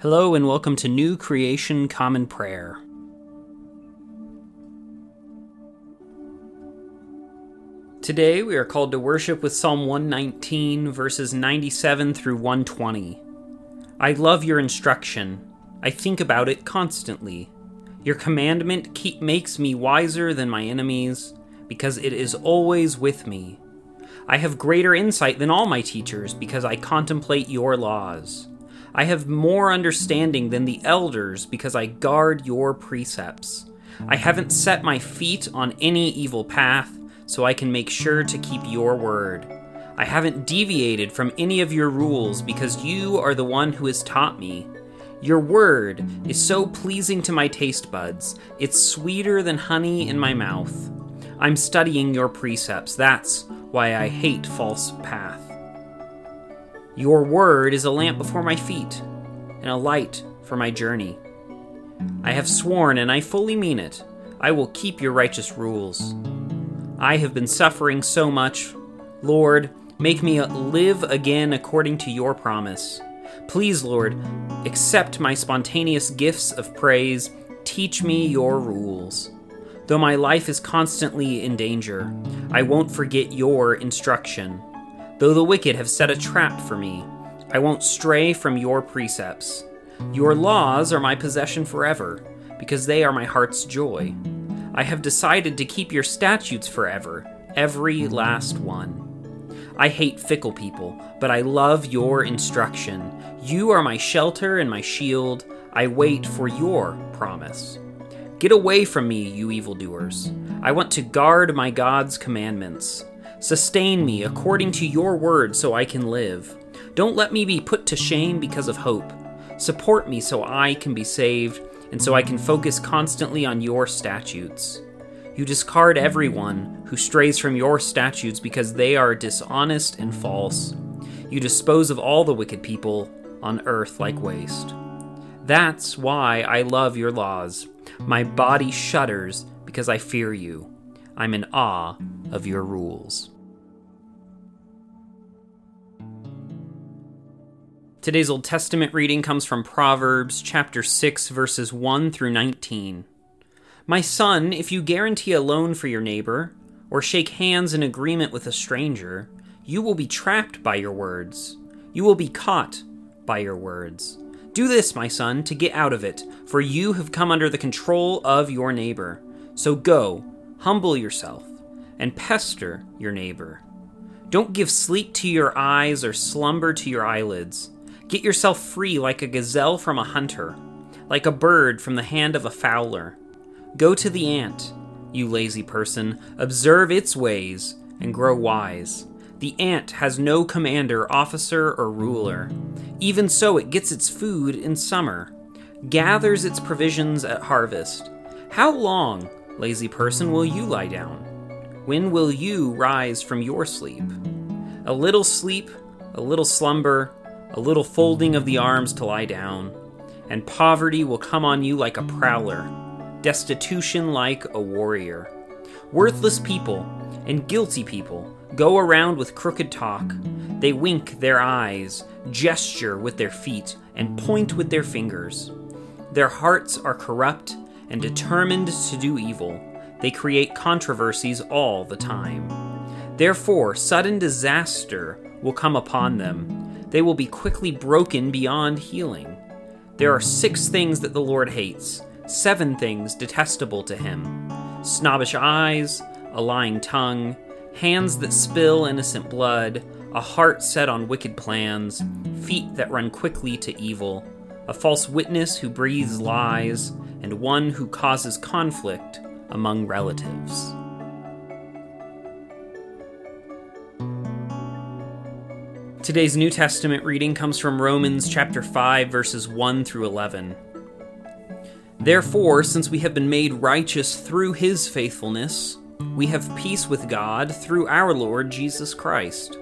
Hello, and welcome to New Creation Common Prayer. Today we are called to worship with Psalm 119, verses 97 through 120. I love your instruction. I think about it constantly. Your commandment keep, makes me wiser than my enemies, because it is always with me. I have greater insight than all my teachers, because I contemplate your laws. I have more understanding than the elders, because I guard your precepts. I haven't set my feet on any evil path, so I can make sure to keep your word. I haven't deviated from any of your rules, because you are the one who has taught me. Your word is so pleasing to my taste buds, it's sweeter than honey in my mouth. I'm studying your precepts, that's why I hate false path. Your word is a lamp before my feet, and a light for my journey. I have sworn, and I fully mean it, I will keep your righteous rules. I have been suffering so much. Lord, make me live again according to your promise. Please, Lord, accept my spontaneous gifts of praise. Teach me your rules. Though my life is constantly in danger, I won't forget your instruction. Though the wicked have set a trap for me, I won't stray from your precepts. Your laws are my possession forever, because they are my heart's joy. I have decided to keep your statutes forever, every last one. I hate fickle people, but I love your instruction. You are my shelter and my shield. I wait for your promise. Get away from me, you evildoers. I want to guard my God's commandments. Sustain me according to your word so I can live. Don't let me be put to shame because of hope. Support me so I can be saved and so I can focus constantly on your statutes. You discard everyone who strays from your statutes because they are dishonest and false. You dispose of all the wicked people on earth like waste. That's why I love your laws. My body shudders because I fear you. I'm in awe of your rules. Today's Old Testament reading comes from Proverbs chapter 6 verses 1 through 19. My son, if you guarantee a loan for your neighbor or shake hands in agreement with a stranger, you will be trapped by your words. You will be caught by your words. Do this, my son, to get out of it, for you have come under the control of your neighbor. So go, humble yourself, and pester your neighbor. Don't give sleep to your eyes or slumber to your eyelids. Get yourself free like a gazelle from a hunter, like a bird from the hand of a fowler. Go to the ant, you lazy person, observe its ways, and grow wise. The ant has no commander, officer, or ruler. Even so, it gets its food in summer, gathers its provisions at harvest. How long, lazy person, will you lie down? When will you rise from your sleep? A little sleep, a little slumber, a little folding of the arms to lie down, and poverty will come on you like a prowler, destitution like a warrior. Worthless people and guilty people go around with crooked talk. They wink their eyes, gesture with their feet, and point with their fingers. Their hearts are corrupt and determined to do evil. They create controversies all the time. Therefore, sudden disaster will come upon them they will be quickly broken beyond healing. There are six things that the Lord hates, seven things detestable to him snobbish eyes, a lying tongue, hands that spill innocent blood, a heart set on wicked plans, feet that run quickly to evil, a false witness who breathes lies, and one who causes conflict among relatives. Today's New Testament reading comes from Romans chapter 5 verses 1 through 11. Therefore, since we have been made righteous through his faithfulness, we have peace with God through our Lord Jesus Christ.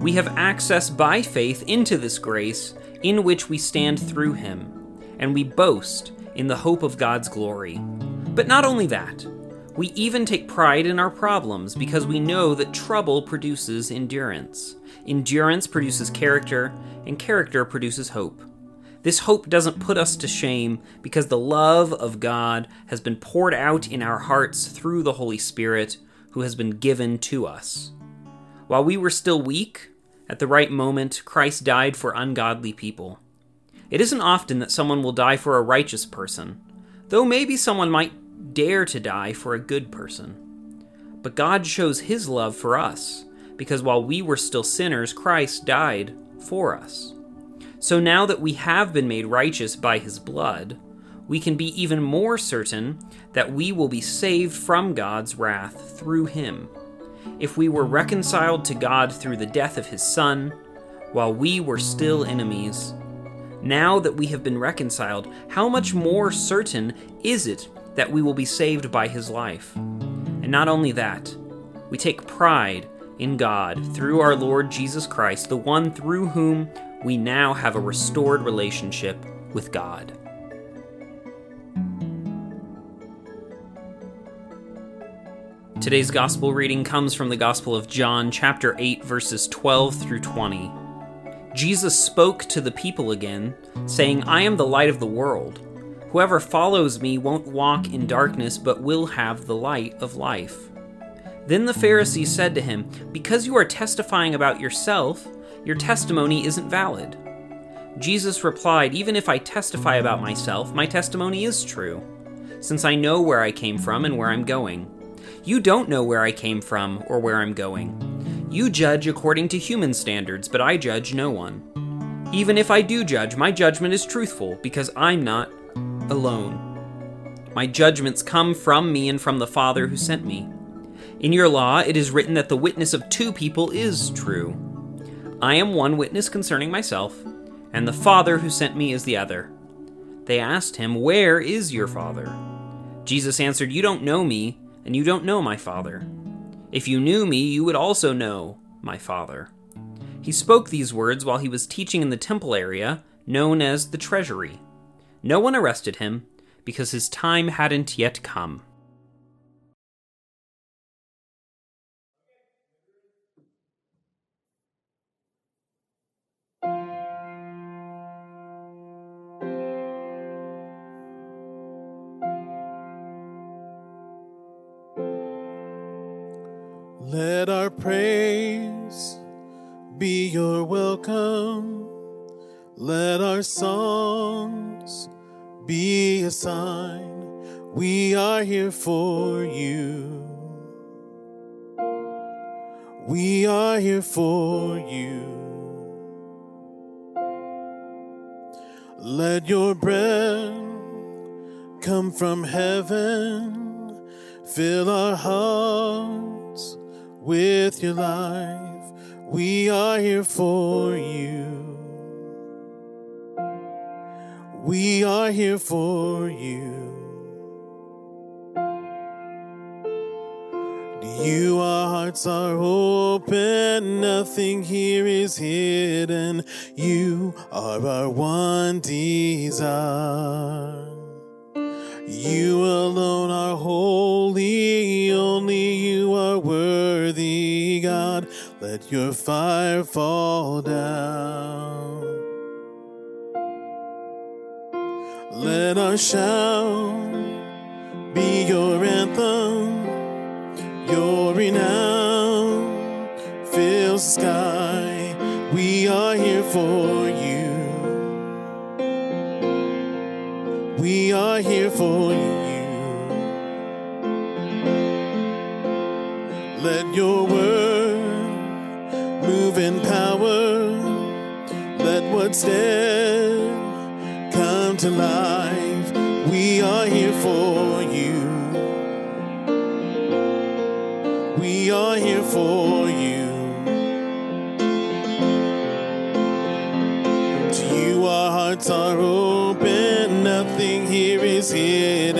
We have access by faith into this grace in which we stand through him, and we boast in the hope of God's glory. But not only that, we even take pride in our problems because we know that trouble produces endurance. Endurance produces character, and character produces hope. This hope doesn't put us to shame because the love of God has been poured out in our hearts through the Holy Spirit who has been given to us. While we were still weak, at the right moment, Christ died for ungodly people. It isn't often that someone will die for a righteous person, though maybe someone might dare to die for a good person. But God shows his love for us, because while we were still sinners, Christ died for us. So now that we have been made righteous by his blood, we can be even more certain that we will be saved from God's wrath through him. If we were reconciled to God through the death of his Son, while we were still enemies, now that we have been reconciled, how much more certain is it that we will be saved by his life? And not only that, we take pride in God through our Lord Jesus Christ, the one through whom we now have a restored relationship with God. Today's gospel reading comes from the Gospel of John, chapter 8, verses 12 through 20. Jesus spoke to the people again, saying, I am the light of the world. Whoever follows me won't walk in darkness, but will have the light of life. Then the Pharisees said to him, Because you are testifying about yourself, your testimony isn't valid. Jesus replied, Even if I testify about myself, my testimony is true, since I know where I came from and where I'm going. You don't know where I came from or where I'm going. You judge according to human standards, but I judge no one. Even if I do judge, my judgment is truthful, because I'm not alone. My judgments come from me and from the Father who sent me. In your law, it is written that the witness of two people is true. I am one witness concerning myself, and the Father who sent me is the other. They asked him, Where is your Father? Jesus answered, You don't know me, and you don't know my Father. If you knew me, you would also know my Father. He spoke these words while he was teaching in the temple area, known as the treasury. No one arrested him, because his time hadn't yet come. Praise be your welcome. Let our songs be a sign we are here for you. We are here for you. Let your breath come from heaven, fill our hearts with your life. We are here for you. We are here for you. You, our hearts are open, nothing here is hidden. You are our one desire. You alone are holy, fire fall down. Let our shout be your anthem, your renown fills the sky. We are here for you. We are here for What's come to life. We are here for you. We are here for you. To you, our hearts are open. Nothing here is hidden.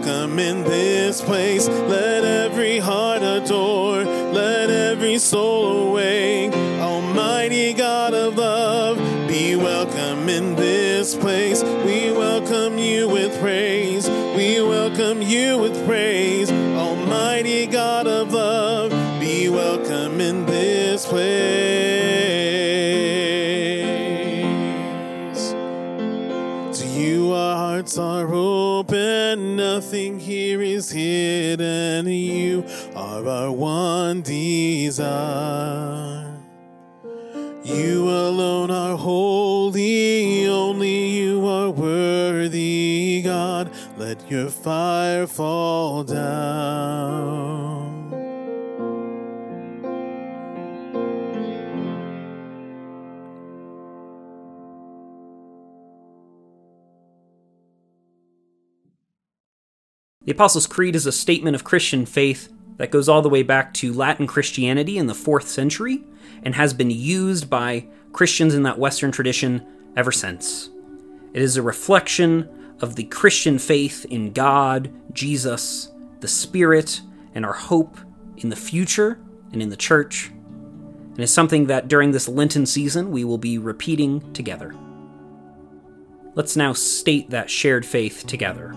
Welcome in this place. Let every heart adore, let every soul awake. Almighty God of love, be welcome in this place. We welcome you with praise. We welcome you with praise. Nothing here is hidden. You are our one desire. You alone are holy, only you are worthy, God. Let your fire fall down. The Apostles' Creed is a statement of Christian faith that goes all the way back to Latin Christianity in the 4th century and has been used by Christians in that Western tradition ever since. It is a reflection of the Christian faith in God, Jesus, the Spirit, and our hope in the future and in the church, and is something that during this Lenten season we will be repeating together. Let's now state that shared faith together.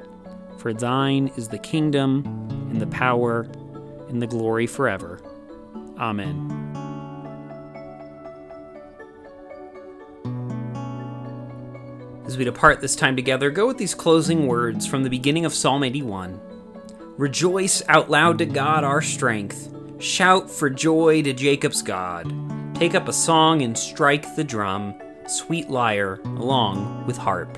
For thine is the kingdom, and the power, and the glory forever. Amen. As we depart this time together, go with these closing words from the beginning of Psalm 81. Rejoice out loud to God our strength. Shout for joy to Jacob's God. Take up a song and strike the drum, sweet lyre, along with harp.